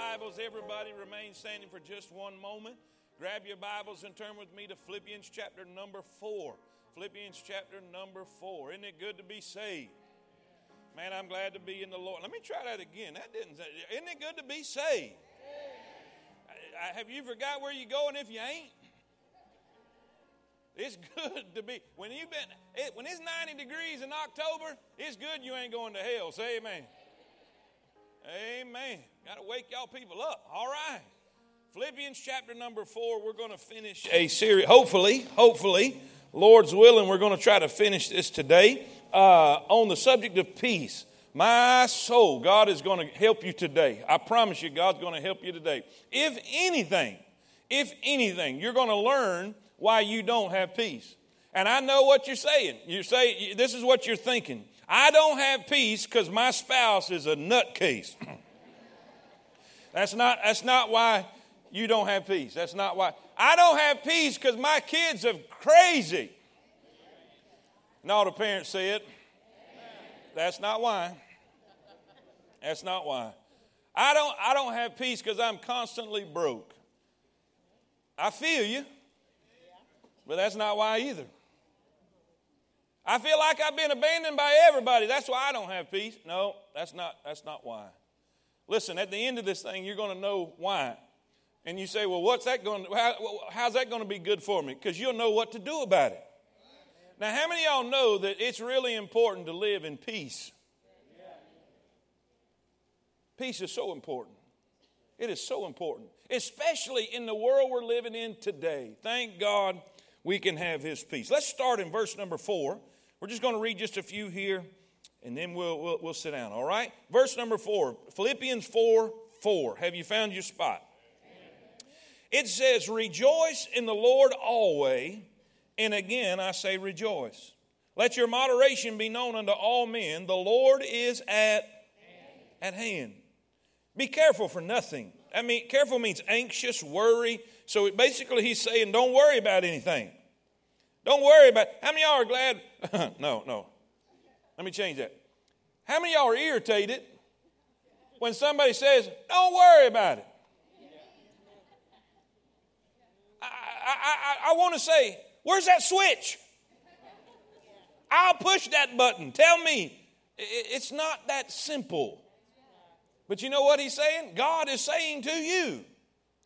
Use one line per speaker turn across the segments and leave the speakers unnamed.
Bibles, everybody remain standing for just one moment. Grab your Bibles and turn with me to Philippians chapter number four. Philippians chapter number four. Isn't it good to be saved? Man, I'm glad to be in the Lord. Let me try that again. That didn't. Isn't it good to be saved? I, I, have you forgot where you're going if you ain't? It's good to be when you've been it, when it's 90 degrees in October. It's good you ain't going to hell. Say amen. Amen. Got to wake y'all people up. All right. Philippians chapter number four. We're going to finish a series. Hopefully, hopefully, Lord's willing, we're going to try to finish this today uh, on the subject of peace. My soul, God is going to help you today. I promise you, God's going to help you today. If anything, if anything, you're going to learn why you don't have peace. And I know what you're saying. You're saying this is what you're thinking. I don't have peace because my spouse is a nutcase. that's not that's not why you don't have peace. That's not why. I don't have peace because my kids are crazy. And all the parents said, that's not why. That's not why. I don't, I don't have peace because I'm constantly broke. I feel you, but that's not why either. I feel like I've been abandoned by everybody. That's why I don't have peace. No, that's not, that's not why. Listen, at the end of this thing, you're going to know why. And you say, well, what's that going to, how, how's that going to be good for me? Because you'll know what to do about it. Now, how many y'all know that it's really important to live in peace? Peace is so important. It is so important, especially in the world we're living in today. Thank God we can have His peace. Let's start in verse number four. We're just going to read just a few here, and then we'll, we'll, we'll sit down, all right? Verse number four, Philippians 4 4. Have you found your spot? It says, Rejoice in the Lord always. And again, I say rejoice. Let your moderation be known unto all men. The Lord is at, at hand. Be careful for nothing. I mean, careful means anxious, worry. So basically, he's saying, don't worry about anything. Don't worry about. How many y'all are glad? no, no. Let me change that. How many y'all are irritated when somebody says, "Don't worry about it"? I, I, I, I want to say, where's that switch? I'll push that button. Tell me. It's not that simple. But you know what he's saying? God is saying to you,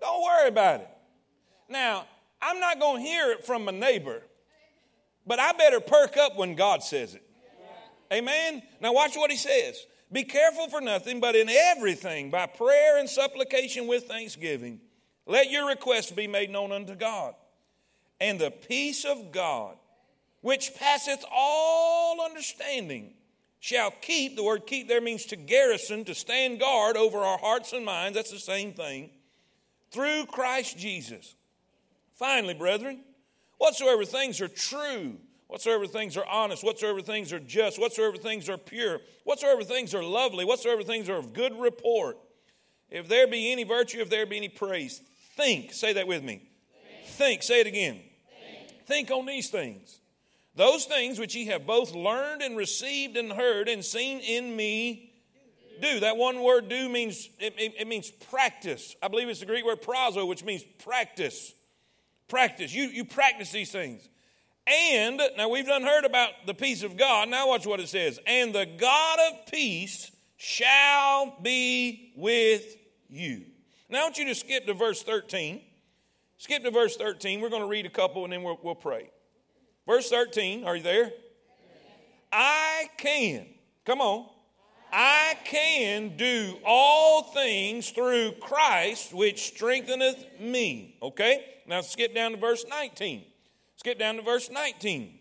don't worry about it. Now, I'm not going to hear it from my neighbor. But I better perk up when God says it. Amen? Now, watch what he says. Be careful for nothing, but in everything, by prayer and supplication with thanksgiving, let your requests be made known unto God. And the peace of God, which passeth all understanding, shall keep, the word keep there means to garrison, to stand guard over our hearts and minds. That's the same thing. Through Christ Jesus. Finally, brethren, Whatsoever things are true, whatsoever things are honest, whatsoever things are just, whatsoever things are pure, whatsoever things are lovely, whatsoever things are of good report, if there be any virtue, if there be any praise, think. Say that with me. Think. think. Say it again. Think. think on these things. Those things which ye have both learned and received and heard and seen in me do. That one word do means it, it, it means practice. I believe it's the Greek word prasso, which means practice. Practice. You, you practice these things. And, now we've done heard about the peace of God. Now watch what it says. And the God of peace shall be with you. Now I want you to skip to verse 13. Skip to verse 13. We're going to read a couple and then we'll, we'll pray. Verse 13, are you there? I can. Come on. I can do all things through Christ, which strengtheneth me. Okay? Now skip down to verse 19. Skip down to verse 19.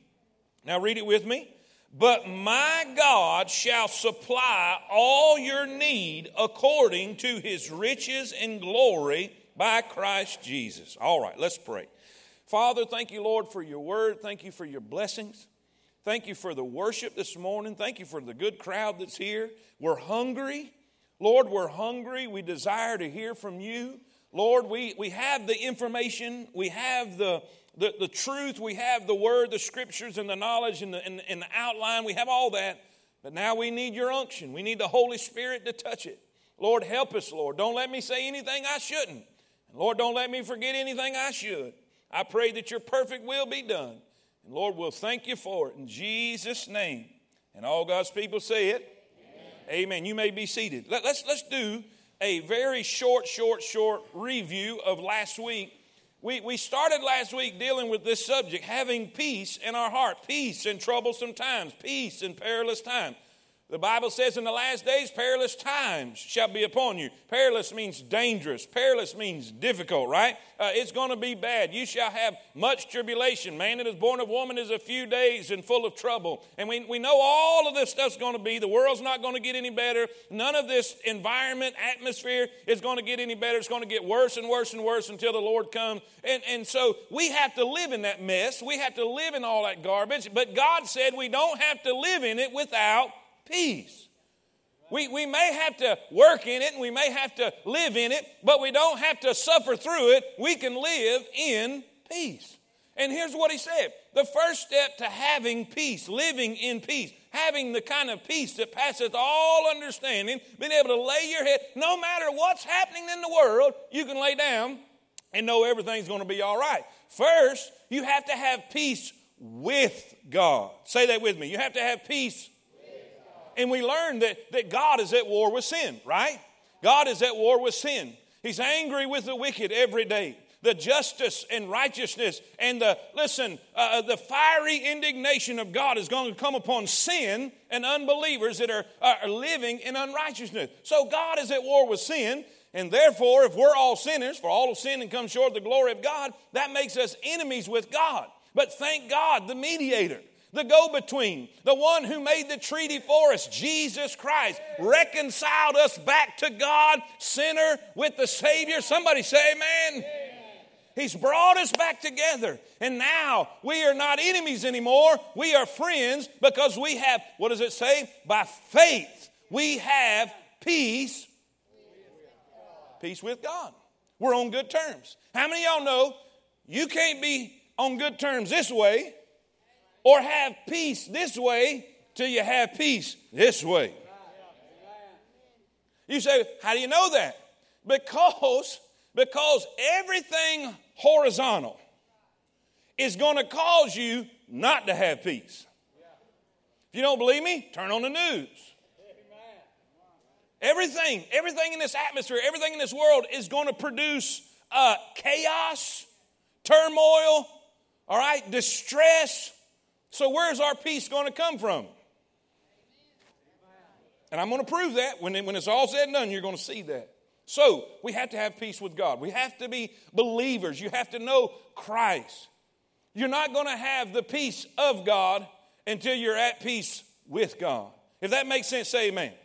Now read it with me. But my God shall supply all your need according to his riches and glory by Christ Jesus. All right, let's pray. Father, thank you, Lord, for your word. Thank you for your blessings. Thank you for the worship this morning. Thank you for the good crowd that's here. We're hungry. Lord, we're hungry. We desire to hear from you. Lord, we, we have the information, we have the, the, the truth, we have the word, the scriptures, and the knowledge, and the, and, and the outline. We have all that. But now we need your unction. We need the Holy Spirit to touch it. Lord, help us, Lord. Don't let me say anything I shouldn't. And Lord, don't let me forget anything I should. I pray that your perfect will be done. And Lord, we'll thank you for it in Jesus' name. And all God's people say it. Amen. Amen. You may be seated. Let, let's, let's do a very short, short, short review of last week. We, we started last week dealing with this subject having peace in our heart, peace in troublesome times, peace in perilous times. The Bible says in the last days, perilous times shall be upon you. Perilous means dangerous. Perilous means difficult, right? Uh, it's going to be bad. You shall have much tribulation. Man that is born of woman is a few days and full of trouble. And we, we know all of this stuff's going to be. The world's not going to get any better. None of this environment, atmosphere is going to get any better. It's going to get worse and worse and worse until the Lord comes. And, and so we have to live in that mess. We have to live in all that garbage. But God said we don't have to live in it without peace. We, we may have to work in it and we may have to live in it, but we don't have to suffer through it. We can live in peace. And here's what he said the first step to having peace, living in peace, having the kind of peace that passeth all understanding, being able to lay your head, no matter what's happening in the world, you can lay down and know everything's going to be all right. First, you have to have peace with God. Say that with me. You have to have peace and we learn that, that God is at war with sin, right? God is at war with sin. He's angry with the wicked every day. The justice and righteousness and the, listen, uh, the fiery indignation of God is going to come upon sin and unbelievers that are, are living in unrighteousness. So God is at war with sin. And therefore, if we're all sinners, for all of sin and come short of the glory of God, that makes us enemies with God. But thank God, the mediator the go between, the one who made the treaty for us, Jesus Christ, reconciled us back to God, sinner with the Savior. Somebody say, Amen. He's brought us back together. And now we are not enemies anymore. We are friends because we have, what does it say? By faith, we have peace. Peace with God. We're on good terms. How many y'all know you can't be on good terms this way or have peace this way till you have peace this way. You say, how do you know that? Because because everything horizontal is going to cause you not to have peace. If you don't believe me, turn on the news. Everything, everything in this atmosphere, everything in this world is going to produce uh, chaos, turmoil, all right, distress, so, where's our peace going to come from? And I'm going to prove that when, when it's all said and done, you're going to see that. So, we have to have peace with God. We have to be believers. You have to know Christ. You're not going to have the peace of God until you're at peace with God. If that makes sense, say amen. amen.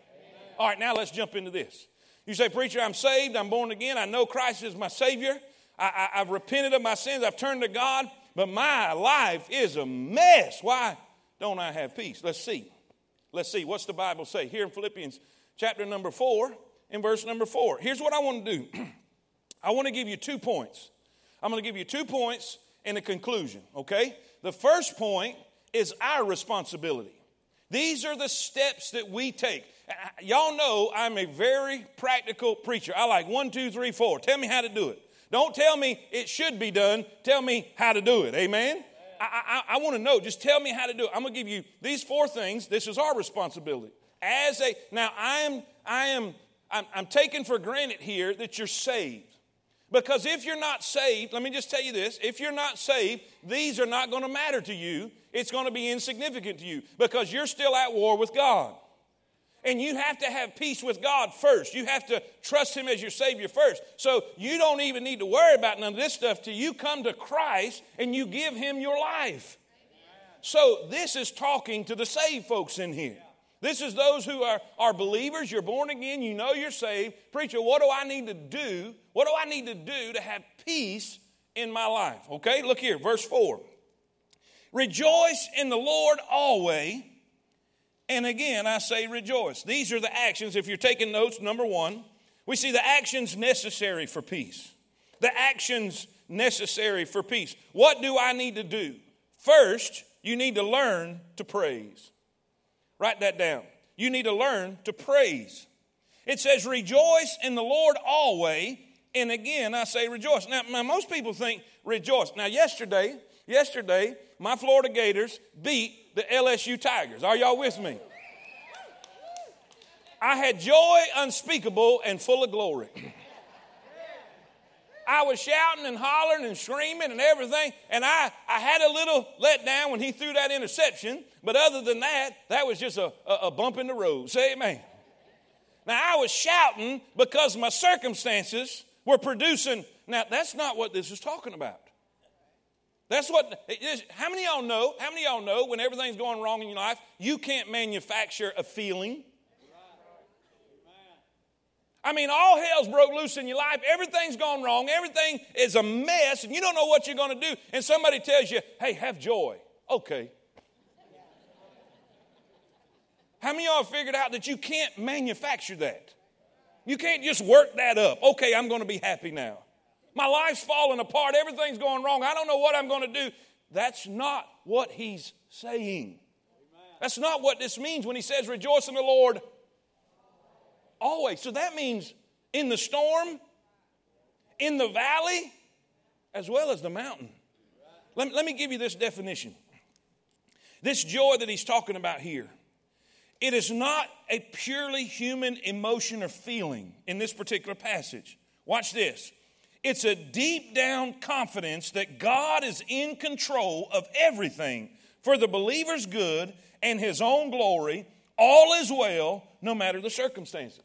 All right, now let's jump into this. You say, Preacher, I'm saved, I'm born again, I know Christ is my Savior, I, I've repented of my sins, I've turned to God, but my life is a mess. Why don't I have peace? Let's see. Let's see. What's the Bible say? Here in Philippians chapter number four, in verse number four. Here's what I want to do I want to give you two points. I'm going to give you two points and a conclusion, okay? The first point is our responsibility. These are the steps that we take. Uh, uh, y'all know I'm a very practical preacher. I like one, two, three, four. Tell me how to do it. Don't tell me it should be done. Tell me how to do it. Amen? I, I, I want to know. Just tell me how to do it. I'm going to give you these four things. This is our responsibility. As a now, I am I am I'm, I'm taking for granted here that you're saved. Because if you're not saved, let me just tell you this if you're not saved, these are not going to matter to you. It's going to be insignificant to you because you're still at war with God. And you have to have peace with God first. You have to trust Him as your Savior first. So you don't even need to worry about none of this stuff till you come to Christ and you give Him your life. So this is talking to the saved folks in here. This is those who are, are believers. You're born again. You know you're saved. Preacher, what do I need to do? What do I need to do to have peace in my life? Okay, look here, verse 4. Rejoice in the Lord always. And again, I say rejoice. These are the actions. If you're taking notes, number one, we see the actions necessary for peace. The actions necessary for peace. What do I need to do? First, you need to learn to praise. Write that down. You need to learn to praise. It says, Rejoice in the Lord always. And again, I say rejoice. Now, now, most people think rejoice. Now, yesterday, yesterday, my Florida Gators beat the LSU Tigers. Are y'all with me? I had joy unspeakable and full of glory. I was shouting and hollering and screaming and everything, and I, I had a little letdown when he threw that interception, but other than that, that was just a, a, a bump in the road. Say amen. Now, I was shouting because my circumstances were producing. Now, that's not what this is talking about. That's what, how many y'all know, how many y'all know when everything's going wrong in your life, you can't manufacture a feeling? I mean, all hell's broke loose in your life. Everything's gone wrong. Everything is a mess, and you don't know what you're going to do. And somebody tells you, hey, have joy. Okay. How many of y'all figured out that you can't manufacture that? You can't just work that up. Okay, I'm going to be happy now. My life's falling apart. Everything's going wrong. I don't know what I'm going to do. That's not what he's saying. That's not what this means when he says, Rejoice in the Lord Always. So that means in the storm, in the valley, as well as the mountain. Let, let me give you this definition. This joy that he's talking about here, it is not a purely human emotion or feeling in this particular passage. Watch this. It's a deep down confidence that God is in control of everything for the believer's good and his own glory. All is well, no matter the circumstances.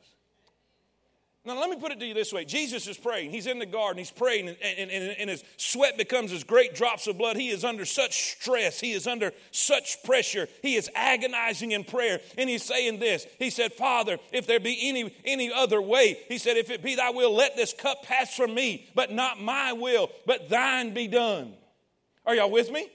Now, let me put it to you this way Jesus is praying. He's in the garden, he's praying, and, and, and, his sweat becomes as great drops of blood. He is under such stress, he is under such pressure. He is agonizing in prayer, and he's saying this He said, Father, if there be any, any other way, he said, If it be thy will, let this cup pass from me, but not my will, but thine be done. Are y'all with me?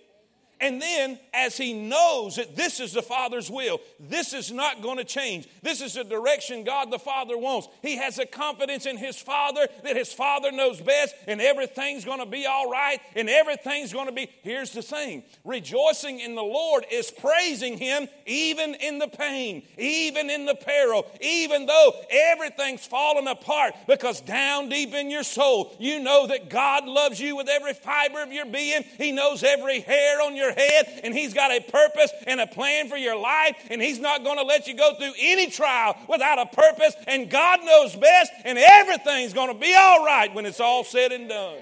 And then, as he knows that this is the Father's will, this is not going to change. This is the direction God the Father wants. He has a confidence in his Father that his Father knows best, and everything's going to be all right, and everything's going to be. Here's the thing rejoicing in the Lord is praising him even in the pain, even in the peril, even though everything's falling apart, because down deep in your soul, you know that God loves you with every fiber of your being. He knows every hair on your your head, and He's got a purpose and a plan for your life, and He's not going to let you go through any trial without a purpose, and God knows best, and everything's going to be all right when it's all said and done.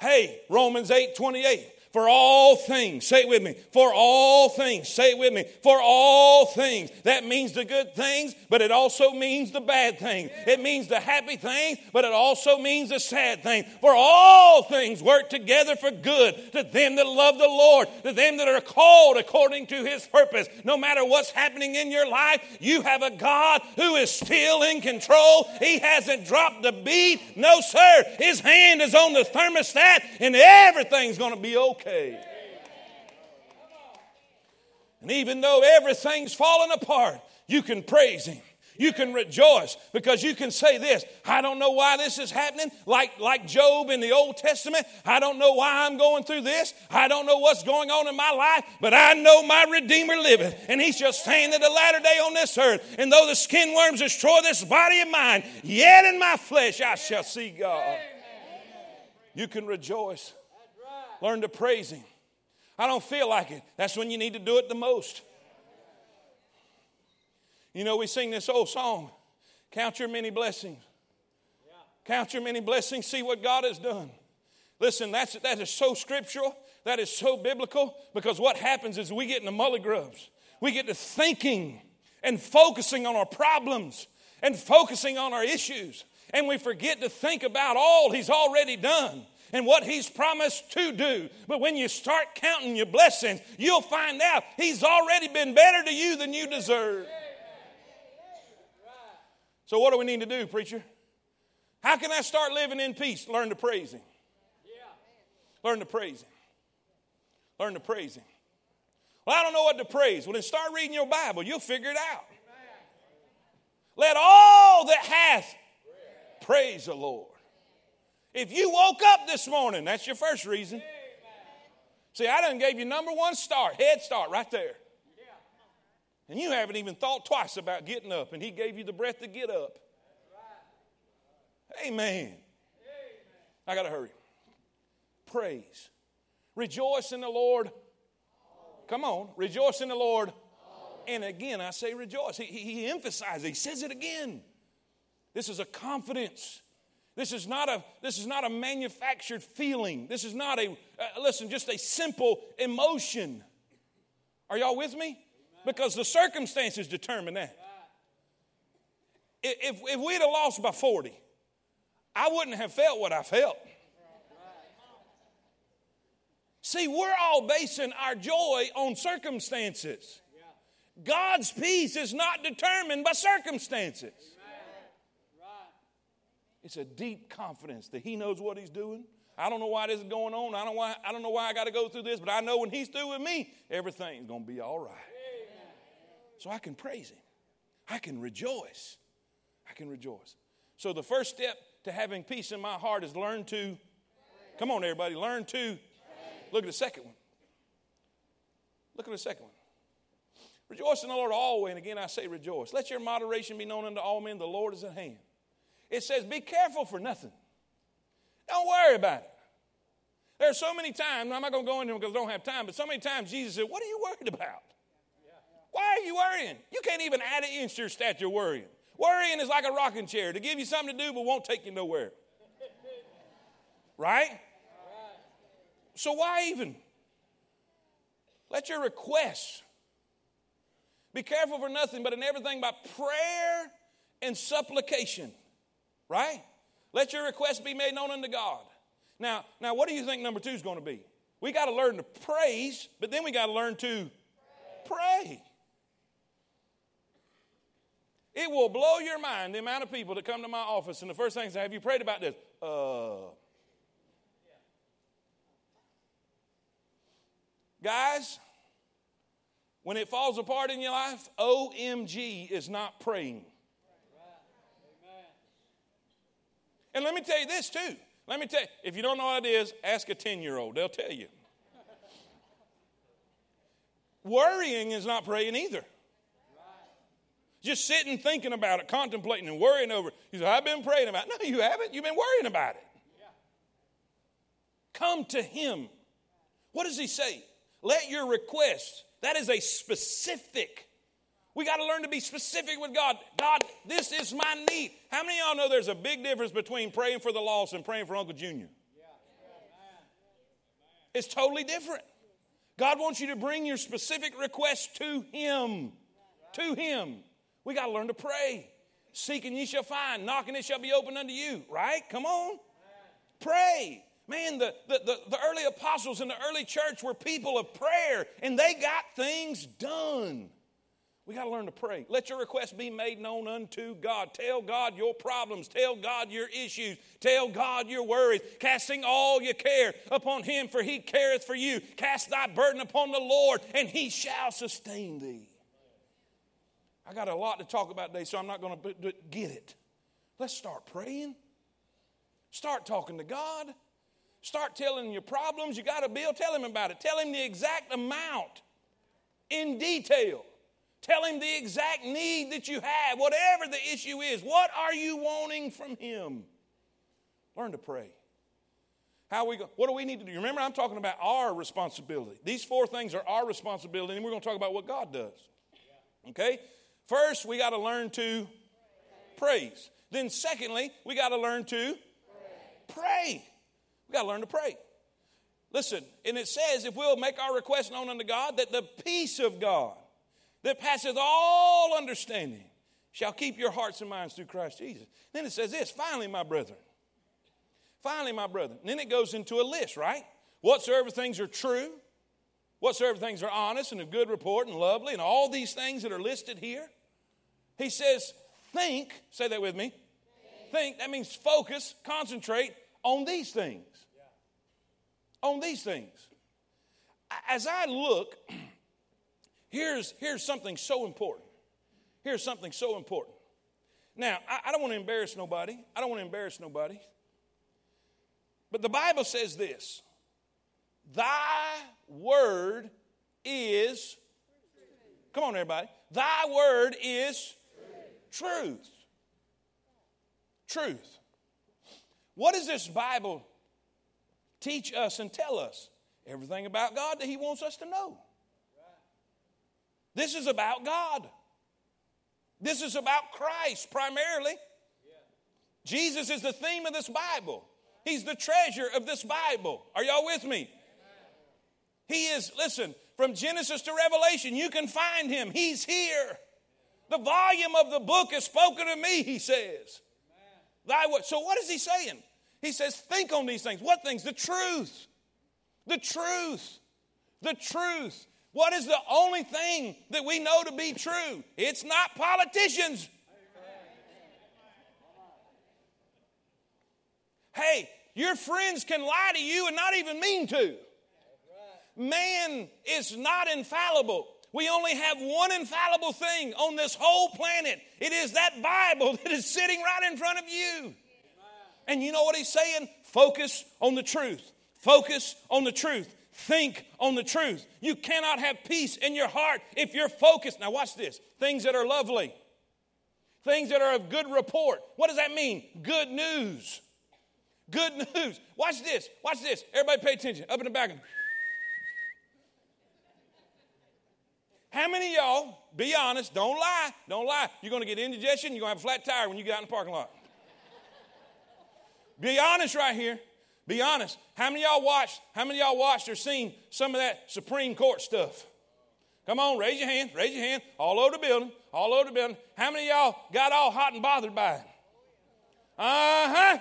Hey, Romans 8 28. For all things, say it with me. For all things, say it with me. For all things. That means the good things, but it also means the bad things. It means the happy things, but it also means the sad things. For all things work together for good to them that love the Lord, to them that are called according to his purpose. No matter what's happening in your life, you have a God who is still in control. He hasn't dropped the beat. No, sir. His hand is on the thermostat, and everything's going to be okay okay. And even though everything's falling apart, you can praise Him. You can rejoice because you can say this I don't know why this is happening, like, like Job in the Old Testament. I don't know why I'm going through this. I don't know what's going on in my life, but I know my Redeemer liveth, and He's just staying at the latter day on this earth. And though the skin worms destroy this body of mine, yet in my flesh I shall see God. You can rejoice Learn to praise Him. I don't feel like it. That's when you need to do it the most. You know, we sing this old song Count your many blessings. Count your many blessings, see what God has done. Listen, that's, that is so scriptural, that is so biblical, because what happens is we get in the mully grubs. We get to thinking and focusing on our problems and focusing on our issues. And we forget to think about all He's already done and what He's promised to do. But when you start counting your blessings, you'll find out He's already been better to you than you deserve. So, what do we need to do, preacher? How can I start living in peace? Learn to praise Him. Learn to praise Him. Learn to praise Him. Well, I don't know what to praise. Well, then start reading your Bible. You'll figure it out. Let all that hath praise the Lord. If you woke up this morning, that's your first reason. See, I done gave you number one start, head start right there. And you haven't even thought twice about getting up, and He gave you the breath to get up. Amen. I got to hurry. Praise. Rejoice in the Lord. Come on. Rejoice in the Lord. And again, I say rejoice. He, he emphasizes, he says it again. This is a confidence. This is not a, this is not a manufactured feeling. This is not a, uh, listen, just a simple emotion. Are y'all with me? Because the circumstances determine that. If, if we'd have lost by 40, I wouldn't have felt what I felt. See, we're all basing our joy on circumstances. God's peace is not determined by circumstances. It's a deep confidence that He knows what He's doing. I don't know why this is going on. I don't, why, I don't know why I got to go through this, but I know when He's through with me, everything's going to be all right. So I can praise Him. I can rejoice. I can rejoice. So the first step to having peace in my heart is learn to, come on, everybody, learn to. Look at the second one. Look at the second one. Rejoice in the Lord always, and again I say rejoice. Let your moderation be known unto all men, the Lord is at hand. It says, be careful for nothing. Don't worry about it. There are so many times, I'm not going to go into them because I don't have time, but so many times Jesus said, What are you worried about? Why are you worrying? You can't even add an inch to your stature worrying. Worrying is like a rocking chair to give you something to do but won't take you nowhere. Right? So why even? Let your requests be careful for nothing, but in everything by prayer and supplication. Right? Let your request be made known unto God. Now, now what do you think number two is going to be? We got to learn to praise, but then we got to learn to pray. It will blow your mind the amount of people that come to my office, and the first thing is, Have you prayed about this? Uh. Guys, when it falls apart in your life, OMG is not praying. And let me tell you this too. Let me tell you, if you don't know what it is, ask a 10 year old, they'll tell you. Worrying is not praying either. Just sitting thinking about it, contemplating and worrying over it. You say, I've been praying about it. No, you haven't. You've been worrying about it. Come to Him. What does He say? Let your request, that is a specific. We got to learn to be specific with God. God, this is my need. How many of y'all know there's a big difference between praying for the lost and praying for Uncle Junior? It's totally different. God wants you to bring your specific request to Him. To Him. We got to learn to pray. Seeking ye shall find, knocking it shall be opened unto you, right? Come on. Pray. Man, the, the, the, the, early apostles in the early church were people of prayer and they got things done. We got to learn to pray. Let your requests be made known unto God. Tell God your problems. Tell God your issues. Tell God your worries. Casting all your care upon Him, for He careth for you. Cast thy burden upon the Lord, and He shall sustain thee. I got a lot to talk about today, so I'm not going to get it. Let's start praying. Start talking to God. Start telling your problems. You got a bill, tell him about it. Tell him the exact amount in detail. Tell him the exact need that you have, whatever the issue is. What are you wanting from him? Learn to pray. How we go, what do we need to do? Remember, I'm talking about our responsibility. These four things are our responsibility, and we're going to talk about what God does. Okay? First, we got to learn to praise. Then, secondly, we got to learn to pray. We got to learn to pray. Listen, and it says if we'll make our request known unto God, that the peace of God that passeth all understanding shall keep your hearts and minds through Christ Jesus. Then it says this finally, my brethren. Finally, my brethren. Then it goes into a list, right? Whatsoever things are true, whatsoever things are honest and of good report and lovely, and all these things that are listed here. He says, think, say that with me. Think, that means focus, concentrate on these things. On these things. As I look, here's, here's something so important. Here's something so important. Now, I, I don't want to embarrass nobody. I don't want to embarrass nobody. But the Bible says this Thy word is Come on, everybody. Thy word is truth. Truth. What does this Bible teach us and tell us? Everything about God that He wants us to know. This is about God. This is about Christ primarily. Jesus is the theme of this Bible. He's the treasure of this Bible. Are y'all with me? He is, listen, from Genesis to Revelation, you can find him. He's here. The volume of the book is spoken to me, he says. Thy? So what is he saying? He says, think on these things. What things? The truth. The truth. The truth. What is the only thing that we know to be true? It's not politicians. Hey, your friends can lie to you and not even mean to. Man is not infallible. We only have one infallible thing on this whole planet. It is that Bible that is sitting right in front of you. And you know what he's saying? Focus on the truth. Focus on the truth. Think on the truth. You cannot have peace in your heart if you're focused. Now, watch this things that are lovely, things that are of good report. What does that mean? Good news. Good news. Watch this. Watch this. Everybody pay attention. Up in the back. How many y'all, be honest, don't lie, don't lie, you're to get indigestion, you're to have a flat tire when you get out in the parking lot. be honest right here. Be honest. How many y'all watched, how many y'all watched or seen some of that Supreme Court stuff? Come on, raise your hand, raise your hand, all over the building, all over the building. How many y'all got all hot and bothered by it? Uh huh.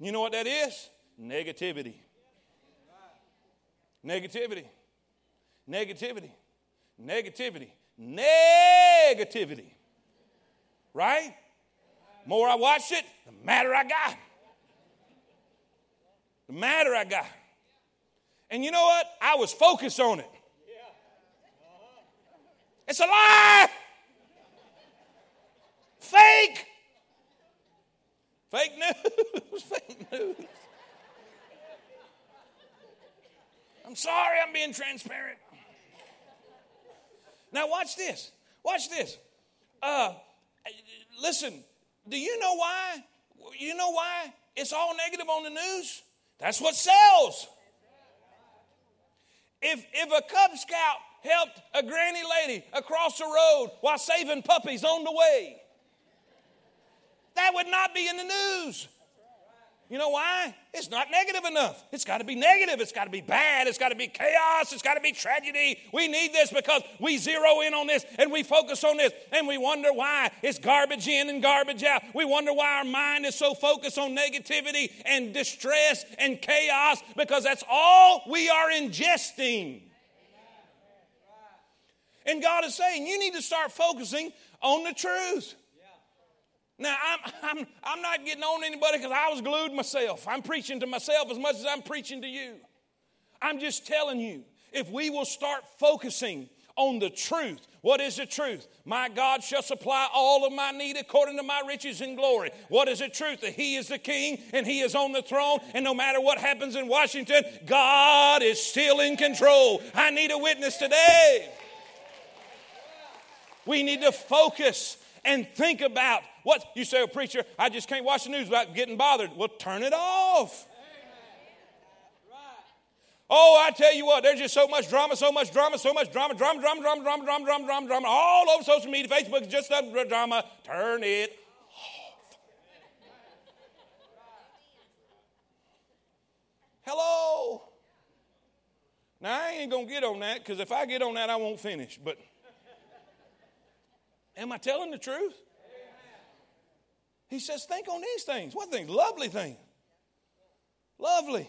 You know what that is? Negativity. Negativity. Negativity. Negativity. Negativity. Right? More I watch it, the madder I got. The madder I got. And you know what? I was focused on it. It's a lie. Fake. Fake news. Fake news. I'm sorry, I'm being transparent. Now, watch this. Watch this. Uh, listen, do you know why? You know why it's all negative on the news? That's what sells. If, if a Cub Scout helped a granny lady across the road while saving puppies on the way, that would not be in the news. You know why? It's not negative enough. It's got to be negative. It's got to be bad. It's got to be chaos. It's got to be tragedy. We need this because we zero in on this and we focus on this and we wonder why it's garbage in and garbage out. We wonder why our mind is so focused on negativity and distress and chaos because that's all we are ingesting. And God is saying, you need to start focusing on the truth. Now, I'm, I'm, I'm not getting on anybody because I was glued myself. I'm preaching to myself as much as I'm preaching to you. I'm just telling you, if we will start focusing on the truth. What is the truth? My God shall supply all of my need according to my riches and glory. What is the truth? That He is the King and He is on the throne, and no matter what happens in Washington, God is still in control. I need a witness today. We need to focus and think about what you say, oh, preacher, I just can't watch the news without getting bothered. Well, turn it off. Oh, I tell you what, there's just so much drama, so much drama, so much drama, drama, drama, drama, drama, drama, drama, drama, drama, all over social media. Facebook just a drama. Turn it off. Hello. Now, I ain't to get on that because if I get on that, I won't finish. But am I telling the truth? He says, think on these things. What things? Lovely things. Lovely.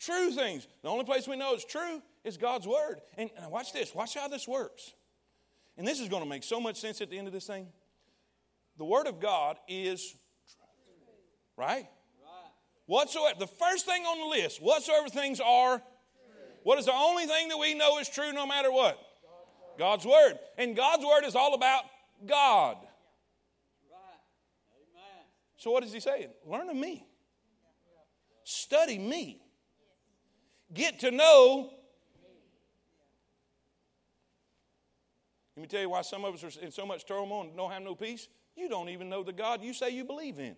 True things. The only place we know it's true is God's Word. And, watch this. Watch how this works. And this is going to make so much sense at the end of this thing. The Word of God is true. Right? Whatsoever. The first thing on the list, whatsoever things are. What is the only thing that we know is true no matter what? God's Word. And God's Word is all about God. So, what is he saying? Learn of me, study me, get to know Let me tell you why some of us are in so much turmoil and don't have no peace. You don't even know the God you say you believe in.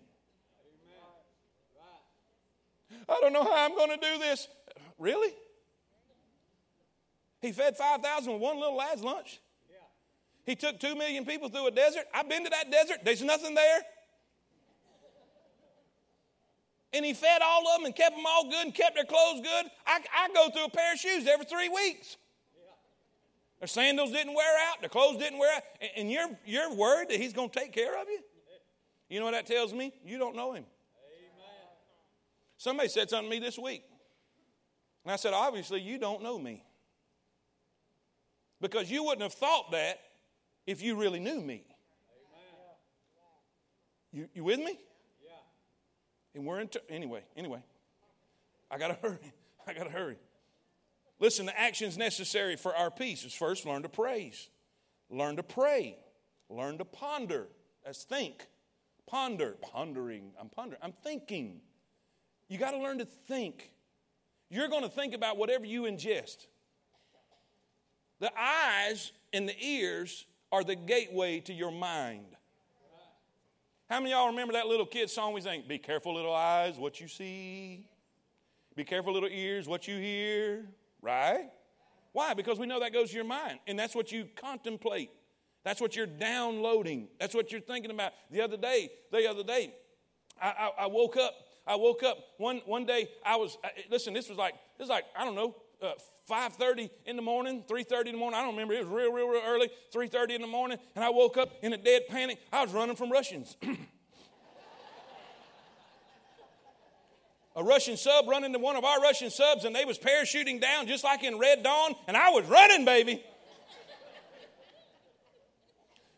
I don't know how I'm going to do this. Really? He fed 5,000 with one little lad's lunch. He took 2 million people through a desert. I've been to that desert. There's nothing there. And he fed all of them and kept them all good and kept their clothes good. I, I go through a pair of shoes every three weeks. Their sandals didn't wear out, their clothes didn't wear out, and, and you're, you're worried that he's going to take care of you? You know what that tells me? You don't know him. Amen. Somebody said something to me this week. And I said, obviously, you don't know me. Because you wouldn't have thought that if you really knew me. You, you with me? And we're in, ter- anyway, anyway. I got to hurry. I got to hurry. Listen, the actions necessary for our peace is first learn to praise, learn to pray, learn to ponder. That's think. Ponder, pondering. I'm pondering. I'm thinking. You got to learn to think. You're to think about whatever you ingest. The eyes and the ears are the gateway to your mind. How many of y'all remember that little kid song we sang? Be careful, little eyes, what you see. Be careful, little ears, what you hear. Right? Why? Because we know that goes to your mind, and that's what you contemplate. That's what you're downloading. That's what you're thinking about. The other day, the other day, I, I, I woke up. I woke up one one day. I was listen. This was like this was like I don't know. Uh, 5.30 in the morning 3.30 in the morning i don't remember it was real real real early 3.30 in the morning and i woke up in a dead panic i was running from russians a Russian sub run into one of our Russian subs and they was parachuting down just like in Red Dawn and I was running, baby.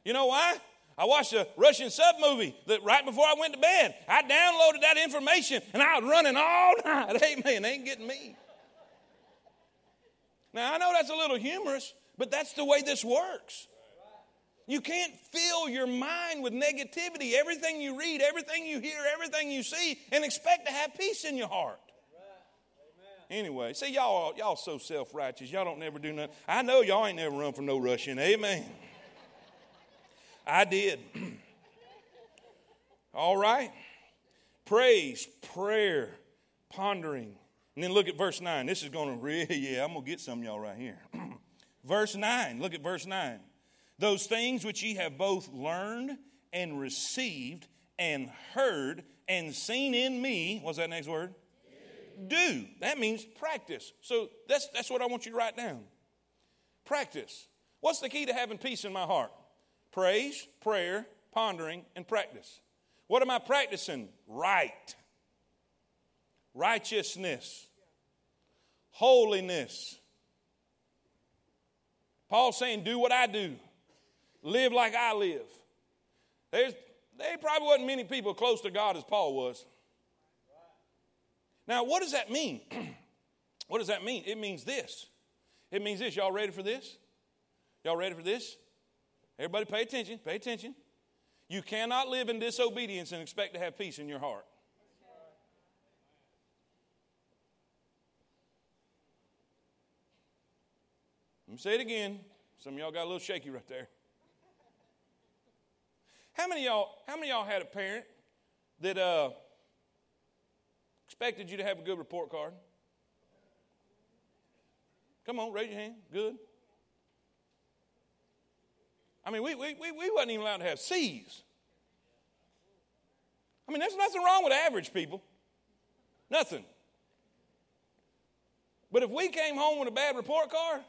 You know why? I watched a Russian sub movie that right before I went to bed. I downloaded that information and I was running all night. Man, they ain't getting me. Now I know that's a little humorous, but that's the way this works. You can't fill your mind with negativity, everything you read, everything you hear, everything you see, and expect to have peace in your heart. Anyway, see y'all y'all so self-righteous. Y'all don't never do nothing. I know y'all ain't never run from no Russian. Amen. I did. All right. Praise, prayer, pondering. And then look at verse 9. This is going to really, yeah, I'm going to get some y'all right here. verse 9. Look at verse 9. Those things which ye have both learned and received and heard and seen in me, what's that next word? Do. That means practice. So that's, that's what I want you to write down. Practice. What's the key to having peace in my heart? Praise, prayer, pondering, and practice. What am I practicing? Right. Righteousness. Holiness. Paul's saying, do what I do live like I live. There's, there probably wasn't many people close to God as Paul was. Now, what does that mean? what does that mean? It means this. It means this. Y'all ready for this? Y'all ready for this? Everybody pay attention. Pay attention. You cannot live in disobedience and expect to have peace in your heart. Me say it again. Some of y'all got a little shaky right there. How many y'all, how many y'all had a parent that uh, expected you to have a good report card? Come on, raise your hand. Good. I mean, we, we, we, we wasn't even allowed to have C's. I mean, there's nothing wrong with average people. Nothing. But if we came home with a bad report card,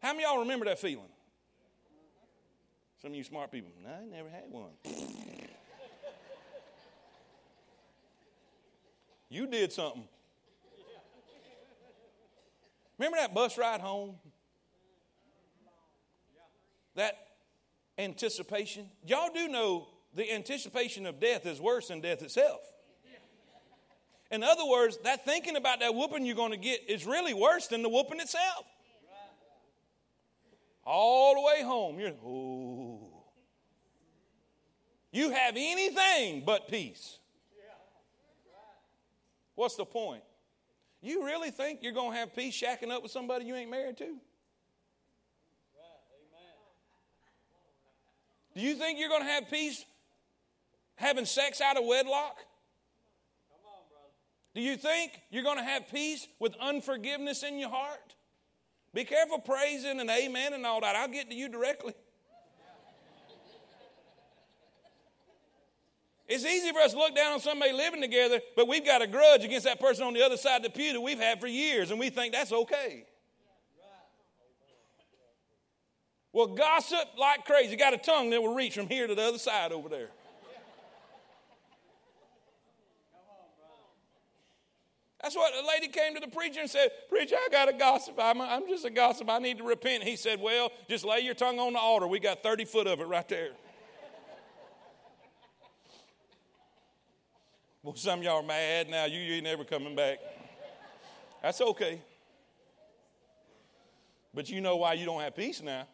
how many y'all remember that feeling? Some of you smart people, no, I never had one. you did something. Remember that bus ride home? That anticipation? Y'all do know the anticipation of death is worse than death itself. In other words, that thinking about that whooping you're going to get is really worse than the whooping itself. All the way home, you're, oh. You have anything but peace. What's the point? You really think you're going to have peace shacking up with somebody you ain't married to? Do you think you're going to have peace having sex out of wedlock? On, Do you think you're going to have peace with unforgiveness in your heart? Be careful praising and amen and all that. I'll get to you directly. It's easy for us to look down on somebody living together, but we've got a grudge against that person on the other side of the pew that we've had for years, and we think that's okay. Well, gossip like crazy. Got a tongue that will reach from here to the other side over there. That's what the lady came to the preacher and said, Preacher, I got a gossip. I'm, I'm just a gossip. I need to repent. He said, Well, just lay your tongue on the altar. We got 30 foot of it right there. well, some y'all are mad now. You, you ain't never coming back. That's okay. But you know why you don't have peace now.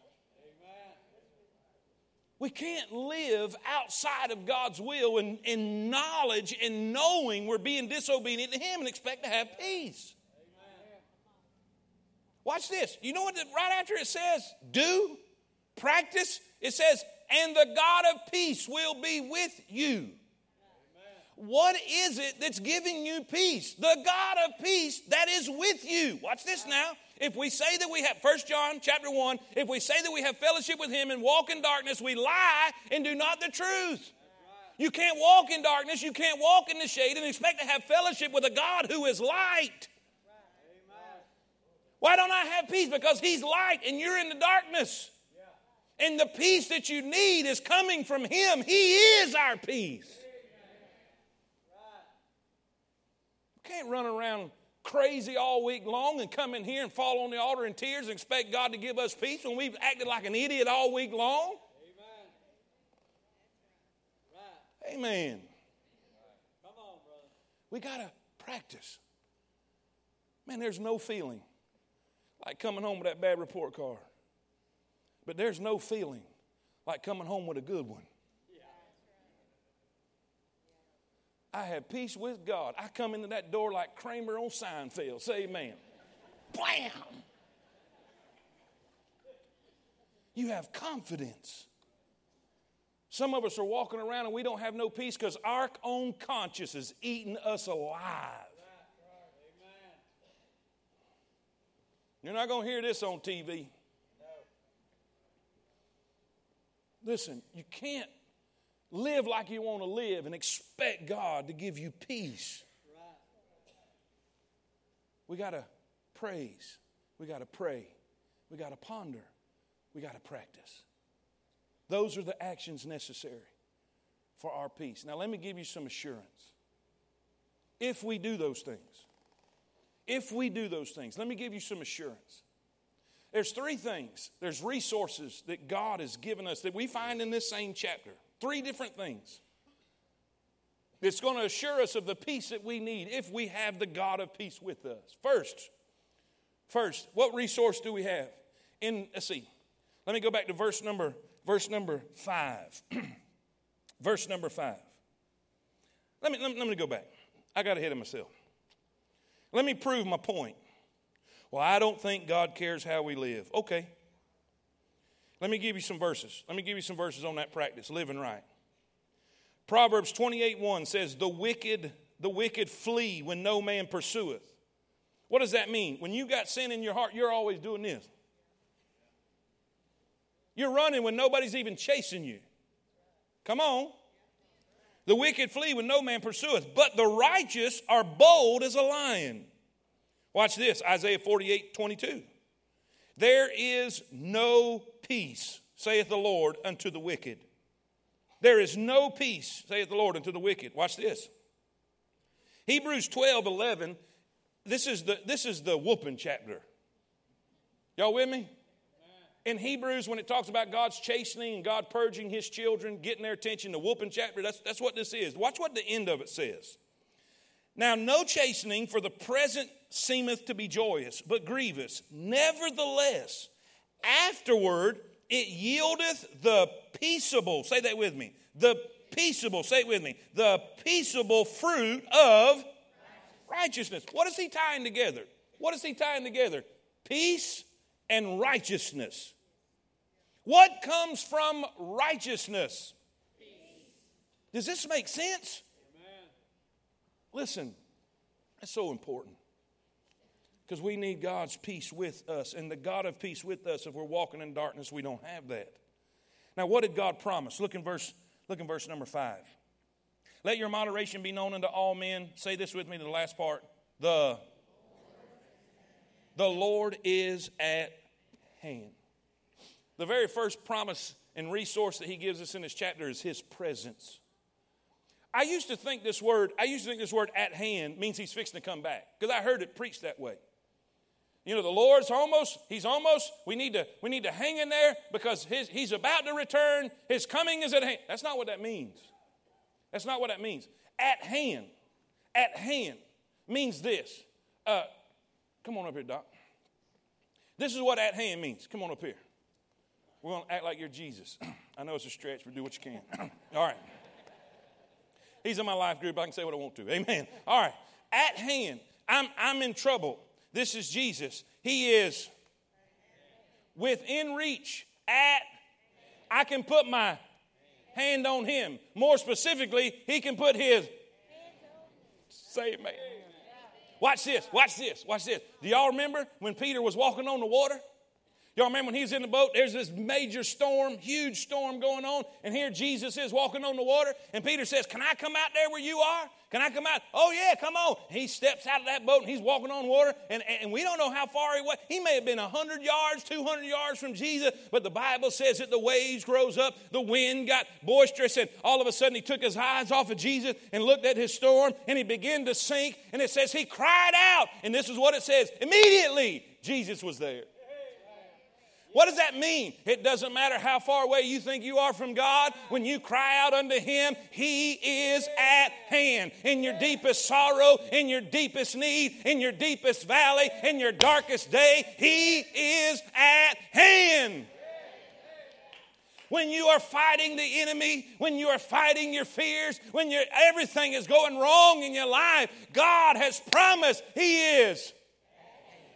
We can't live outside of God's will in, in knowledge and knowing we're being disobedient to Him and expect to have peace. Amen. Watch this. You know what? Right after it says, do, practice, it says, and the God of peace will be with you. What is it that's giving you peace? The God of peace that is with you. Watch this now. If we say that we have, First John chapter 1, if we say that we have fellowship with him and walk in darkness, we lie and do not the truth. You can't walk in darkness, you can't walk in the shade and expect to have fellowship with a God who is light. Why don't I have peace? Because he's light and you're in the darkness. And the peace that you need is coming from him. He is our peace. You can't run around crazy all week long and come in here and fall on the altar in tears and expect God to give us peace when we've acted like an idiot all week long. Amen. Right. Amen. Come on, brother. We got to practice. Man, there's no feeling like coming home with that bad report card. But there's no feeling like coming home with a good one. I have peace with God. I come into that door like Kramer on Seinfeld. Say amen. Blam! You have confidence. Some of us are walking around and we don't have no peace because our own conscience is eating us alive. You're not going to hear this on TV. Listen, you can't live like you want to live and expect God to give you peace. We got to praise. We got to pray. We got to ponder. We got to practice. Those are the actions necessary for our peace. Now, let me give you some assurance. If we do those things, if we do those things, let me give you some assurance. There's three things. There's resources that God has given us that we find in this same chapter. Three different things. It's going to assure us of the peace that we need if we have the God of peace with us. First, first, what resource do we have? In let's see. Let me go back to verse number verse number five. verse number five. Let me, let me let me go back. I got ahead of myself. Let me prove my point. Well, I don't think God cares how we live. Okay. Let me give you some verses. Let me give you some verses on that practice, living right. Proverbs 28 1 says, The wicked, the wicked flee when no man pursueth. What does that mean? When you got sin in your heart, you're always doing this. You're running when nobody's even chasing you. Come on. The wicked flee when no man pursueth, but the righteous are bold as a lion. Watch this Isaiah 48 22. There is no peace, saith the Lord, unto the wicked. There is no peace, saith the Lord, unto the wicked. Watch this. Hebrews 12, 11. This is the, this is the whooping chapter. Y'all with me? In Hebrews, when it talks about God's chastening and God purging his children, getting their attention, the whooping chapter, that's, that's what this is. Watch what the end of it says. Now, no chastening for the present seemeth to be joyous, but grievous. Nevertheless, afterward it yieldeth the peaceable, say that with me, the peaceable, say it with me, the peaceable fruit of righteousness. What is he tying together? What is he tying together? Peace and righteousness. What comes from righteousness? Does this make sense? Listen, that's so important because we need God's peace with us. And the God of peace with us, if we're walking in darkness, we don't have that. Now, what did God promise? Look in verse, look in verse number five. Let your moderation be known unto all men. Say this with me, the last part. The, the Lord is at hand. The very first promise and resource that he gives us in this chapter is his presence. I used to think this word, I used to think this word at hand means he's fixing to come back because I heard it preached that way. You know, the Lord's almost, he's almost, we need to, we need to hang in there because his, he's about to return. His coming is at hand. That's not what that means. That's not what that means. At hand, at hand means this. Uh, come on up here, Doc. This is what at hand means. Come on up here. We're going to act like you're Jesus. I know it's a stretch, but do what you can. All right. He's in my life group. I can say what I want to. Amen. All right. At hand, I'm, I'm in trouble. This is Jesus. He is within reach. At, I can put my hand on him. More specifically, he can put his. Say amen. Watch this. Watch this. Watch this. Do y'all remember when Peter was walking on the water? Y'all remember when he was in the boat? There's this major storm, huge storm going on, and here Jesus is walking on the water, and Peter says, Can I come out there where you are? Can I come out? Oh, yeah, come on. He steps out of that boat and he's walking on water, and, and we don't know how far he was. He may have been 100 yards, 200 yards from Jesus, but the Bible says that the waves rose up, the wind got boisterous, and all of a sudden he took his eyes off of Jesus and looked at his storm, and he began to sink, and it says he cried out, and this is what it says immediately Jesus was there. What does that mean? It doesn't matter how far away you think you are from God. When you cry out unto Him, He is at hand. In your deepest sorrow, in your deepest need, in your deepest valley, in your darkest day, He is at hand. When you are fighting the enemy, when you are fighting your fears, when everything is going wrong in your life, God has promised He is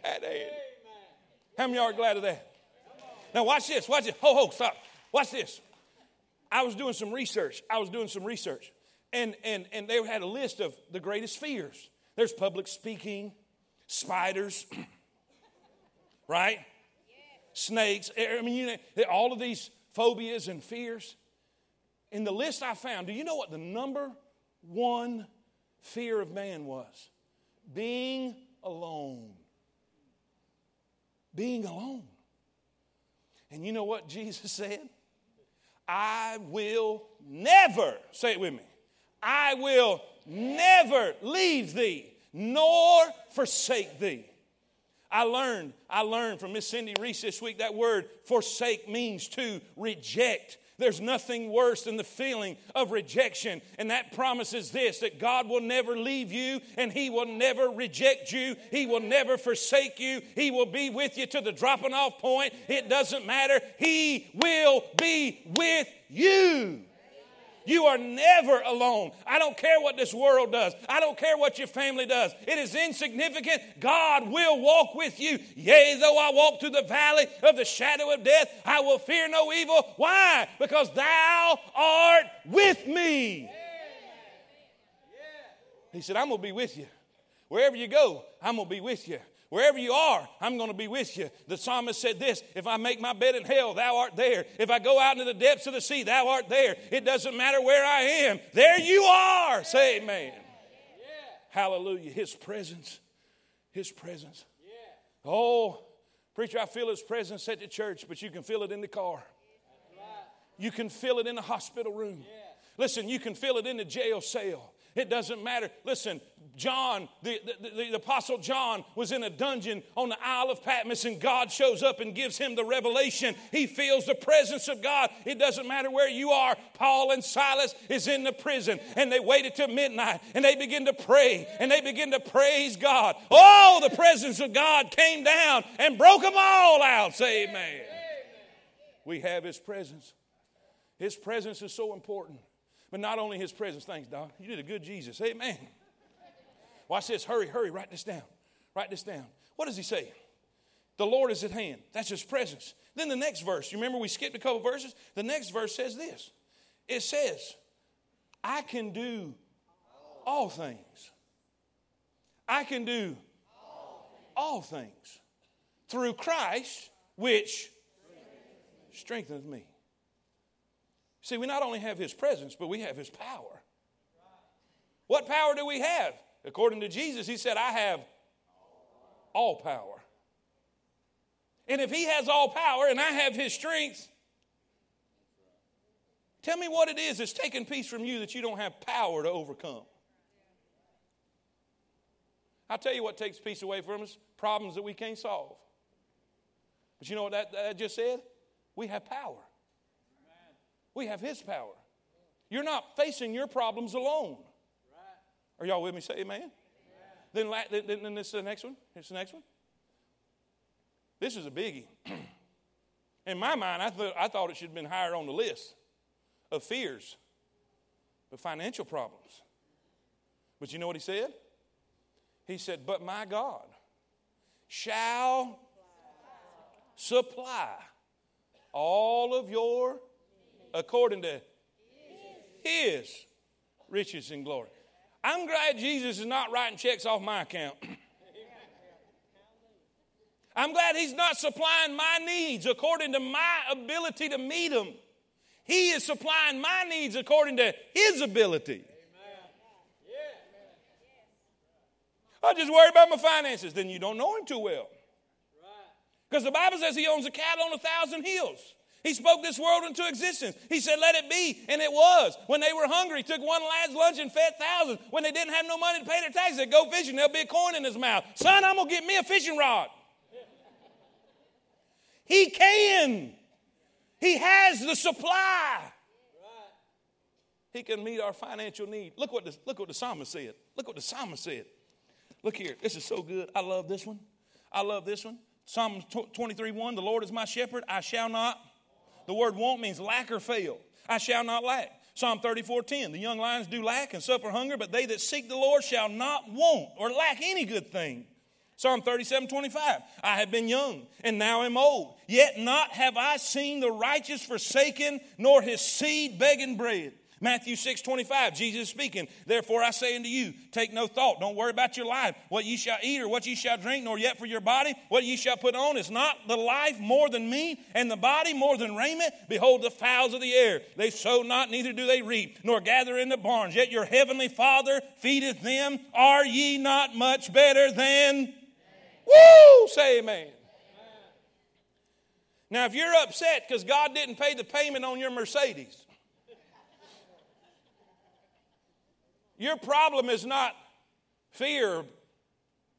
at hand. How many are glad of that? Now, watch this. Watch this. Ho, ho, stop. Watch this. I was doing some research. I was doing some research. And, and, and they had a list of the greatest fears. There's public speaking, spiders, right? Snakes. I mean, you know, all of these phobias and fears. In the list I found, do you know what the number one fear of man was? Being alone. Being alone. And you know what Jesus said? I will never, say it with me, I will never leave thee nor forsake thee. I learned, I learned from Miss Cindy Reese this week that word forsake means to reject there's nothing worse than the feeling of rejection. And that promises this that God will never leave you and He will never reject you. He will never forsake you. He will be with you to the dropping off point. It doesn't matter. He will be with you. You are never alone. I don't care what this world does. I don't care what your family does. It is insignificant. God will walk with you. Yea, though I walk through the valley of the shadow of death, I will fear no evil. Why? Because thou art with me. He said, I'm going to be with you. Wherever you go, I'm going to be with you. Wherever you are, I'm going to be with you. The psalmist said this If I make my bed in hell, thou art there. If I go out into the depths of the sea, thou art there. It doesn't matter where I am, there you are. Say amen. Yeah. Hallelujah. His presence. His presence. Yeah. Oh, preacher, I feel His presence at the church, but you can feel it in the car. You can feel it in the hospital room. Listen, you can feel it in the jail cell. It doesn't matter. Listen, John, the, the, the, Apostle John, was in a dungeon on the Isle of Patmos, and God shows up and gives him the revelation. He feels the presence of God. It doesn't matter where you are. Paul and Silas is in the prison, and they waited till midnight, and they begin to pray, and they begin to praise God. Oh, the presence of God came down and broke them all out. Say amen. We have his presence. His presence is so important. But not only his presence, thanks, Doc. You did a good Jesus. Amen. Watch this. Hurry, hurry. Write this down. Write this down. What does he say? The Lord is at hand. That's his presence. Then the next verse, you remember we skipped a couple verses? The next verse says this it says, I can do all things. I can do all things through Christ, which strengthens me. See, we not only have his presence, but we have his power. What power do we have? According to Jesus, he said, I have all power. And if he has all power and I have his strength, tell me what it is that's taking peace from you that you don't have power to overcome. I'll tell you what takes peace away from us problems that we can't solve. But you know what that, that just said? We have power. We have His power. You're not facing your problems alone. Are y'all with me? Say amen. Then, then, then this is the next one. Here's the next one. This is a biggie. In my mind, I, th- I thought it should have been higher on the list of fears, of financial problems. But you know what he said? He said, But my God shall supply all of your, according to his riches and glory. I'm glad Jesus is not writing checks off my account. I'm glad He's not supplying my needs according to my ability to meet them. He is supplying my needs according to His ability. I just worry about my finances. Then you don't know Him too well. Because the Bible says He owns a cattle on a thousand hills. He spoke this world into existence. He said, Let it be, and it was. When they were hungry, he took one lad's lunch and fed thousands. When they didn't have no money to pay their taxes, they go fishing. There'll be a coin in his mouth. Son, I'm going to get me a fishing rod. He can. He has the supply. He can meet our financial need. Look what the, look what the psalmist said. Look what the psalmist said. Look here. This is so good. I love this one. I love this one. Psalm 23 1 The Lord is my shepherd. I shall not the word want means lack or fail. I shall not lack. Psalm 34 10. The young lions do lack and suffer hunger, but they that seek the Lord shall not want or lack any good thing. Psalm 37 25. I have been young and now am old, yet not have I seen the righteous forsaken, nor his seed begging bread. Matthew 6 25, Jesus speaking, Therefore I say unto you, take no thought, don't worry about your life, what ye shall eat or what ye shall drink, nor yet for your body, what ye shall put on. Is not the life more than meat, and the body more than raiment? Behold the fowls of the air, they sow not, neither do they reap, nor gather in the barns, yet your heavenly Father feedeth them. Are ye not much better than? Woo! Say amen. Now, if you're upset because God didn't pay the payment on your Mercedes, Your problem is not fear,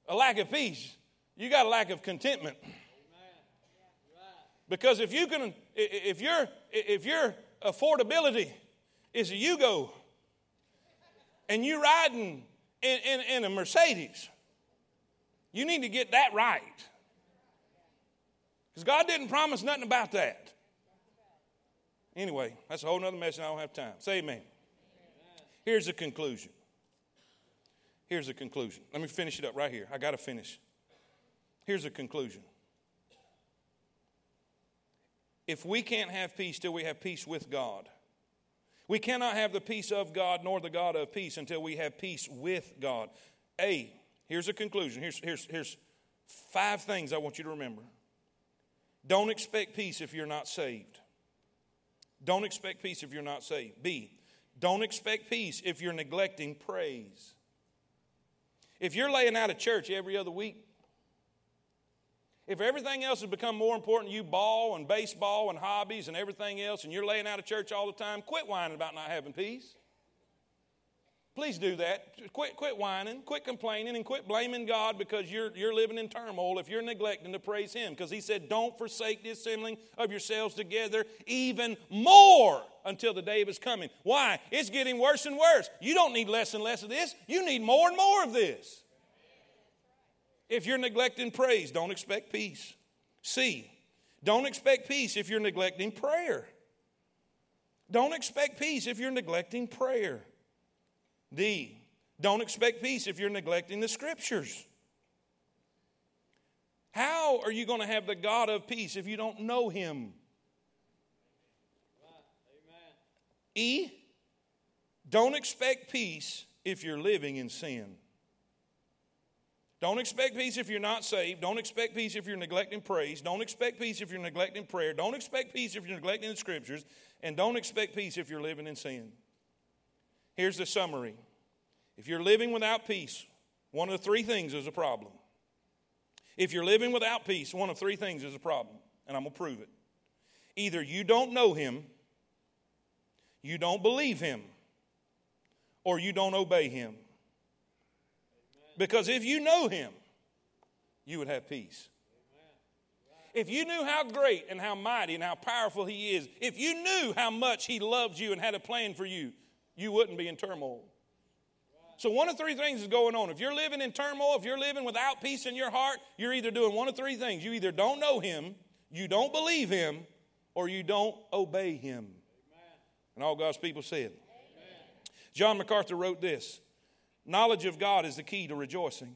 a lack of peace. You got a lack of contentment. Because if you can, if your if your affordability is a Yugo, and you riding in, in, in a Mercedes, you need to get that right. Because God didn't promise nothing about that. Anyway, that's a whole other message. I don't have time. Say amen. Here's the conclusion. Here's the conclusion. Let me finish it up right here. I got to finish. Here's the conclusion. If we can't have peace till we have peace with God, we cannot have the peace of God nor the God of peace until we have peace with God. A, here's a conclusion. Here's, here's, here's five things I want you to remember. Don't expect peace if you're not saved. Don't expect peace if you're not saved. B, don't expect peace if you're neglecting praise. If you're laying out of church every other week, if everything else has become more important, you ball and baseball and hobbies and everything else, and you're laying out of church all the time, quit whining about not having peace. Please do that. Quit, quit whining, quit complaining, and quit blaming God because you're, you're living in turmoil if you're neglecting to praise Him. Because He said, Don't forsake the assembling of yourselves together even more until the day of His coming. Why? It's getting worse and worse. You don't need less and less of this, you need more and more of this. If you're neglecting praise, don't expect peace. C, don't expect peace if you're neglecting prayer. Don't expect peace if you're neglecting prayer. D, don't expect peace if you're neglecting the scriptures. How are you going to have the God of peace if you don't know him? E, don't expect peace if you're living in sin. Don't expect peace if you're not saved. Don't expect peace if you're neglecting praise. Don't expect peace if you're neglecting prayer. Don't expect peace if you're neglecting the scriptures. And don't expect peace if you're living in sin. Here's the summary if you're living without peace, one of three things is a problem. If you're living without peace, one of three things is a problem, and I'm going to prove it. Either you don't know him, you don't believe him, or you don't obey him. Because if you know him, you would have peace. If you knew how great and how mighty and how powerful he is, if you knew how much he loves you and had a plan for you, you wouldn't be in turmoil. So, one of three things is going on. If you're living in turmoil, if you're living without peace in your heart, you're either doing one of three things. You either don't know him, you don't believe him, or you don't obey him. And all God's people said. Amen. John MacArthur wrote this Knowledge of God is the key to rejoicing.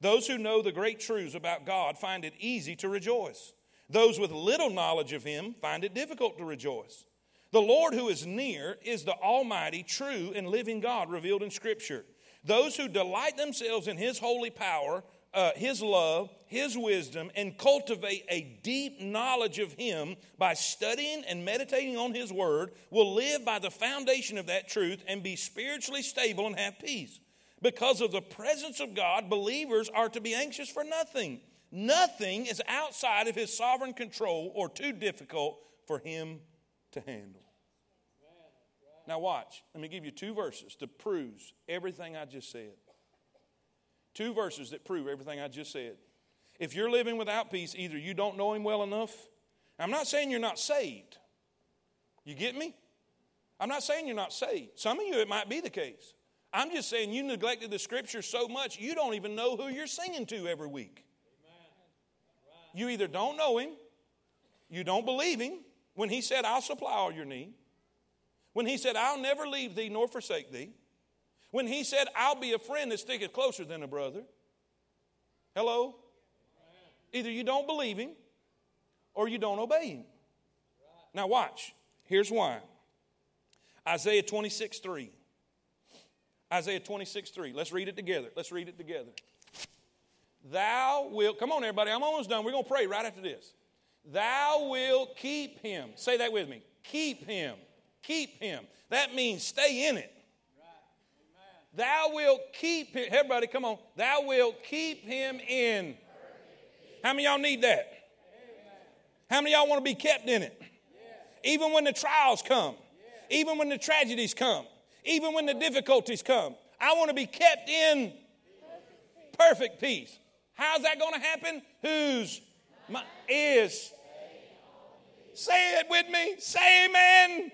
Those who know the great truths about God find it easy to rejoice. Those with little knowledge of Him find it difficult to rejoice. The Lord who is near is the Almighty, true, and living God revealed in Scripture. Those who delight themselves in His holy power, uh, His love, His wisdom, and cultivate a deep knowledge of Him by studying and meditating on His Word will live by the foundation of that truth and be spiritually stable and have peace. Because of the presence of God, believers are to be anxious for nothing. Nothing is outside of his sovereign control or too difficult for him to handle. Now, watch. Let me give you two verses to prove everything I just said. Two verses that prove everything I just said. If you're living without peace, either you don't know him well enough. I'm not saying you're not saved. You get me? I'm not saying you're not saved. Some of you, it might be the case. I'm just saying you neglected the scripture so much you don't even know who you're singing to every week. You either don't know him, you don't believe him when he said, I'll supply all your need. When he said, I'll never leave thee nor forsake thee. When he said, I'll be a friend that sticketh closer than a brother. Hello? Either you don't believe him or you don't obey him. Now, watch. Here's why Isaiah 26 3. Isaiah 26, 3. Let's read it together. Let's read it together. Thou wilt, come on, everybody, I'm almost done. We're going to pray right after this. Thou wilt keep him. Say that with me. Keep him. Keep him. That means stay in it. Thou wilt keep him. Everybody, come on. Thou wilt keep him in. How many y'all need that? How many y'all want to be kept in it? Even when the trials come, even when the tragedies come, even when the difficulties come. I want to be kept in perfect peace. How's that going to happen? Whose is? Say it with me. Say amen. amen.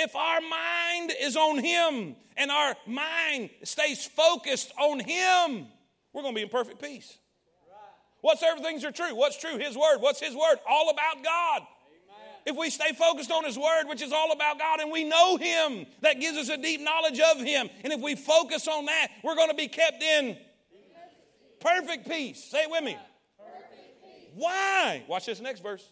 If our mind is on Him and our mind stays focused on Him, we're going to be in perfect peace. What's things are true? What's true? His Word. What's His Word? All about God. If we stay focused on His Word, which is all about God, and we know Him, that gives us a deep knowledge of Him. And if we focus on that, we're going to be kept in perfect peace. Say it with me. Why? Watch this next verse.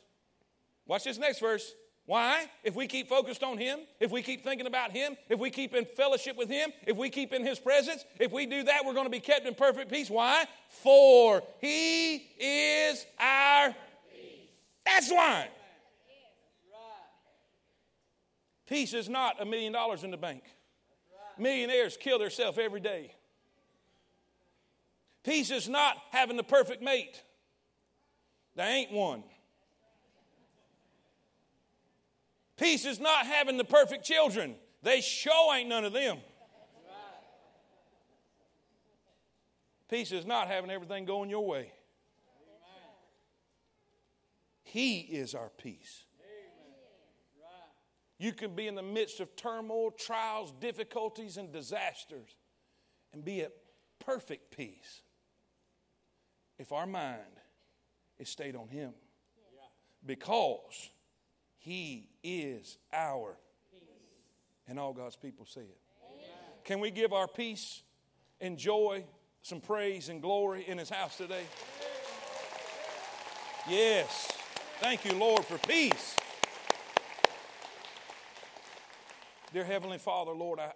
Watch this next verse. Why? If we keep focused on Him, if we keep thinking about Him, if we keep in fellowship with Him, if we keep in His presence, if we do that, we're going to be kept in perfect peace. Why? For He is our peace. That's why. Peace is not a million dollars in the bank. Millionaires kill themselves every day. Peace is not having the perfect mate. There ain't one. Peace is not having the perfect children. They show ain't none of them. Peace is not having everything going your way. He is our peace. You can be in the midst of turmoil, trials, difficulties, and disasters and be at perfect peace if our mind is stayed on Him. Because He is our peace. and all God's people say it. Can we give our peace and joy, some praise and glory in His house today? Yes. Thank you, Lord, for peace. Dear Heavenly Father, Lord, I,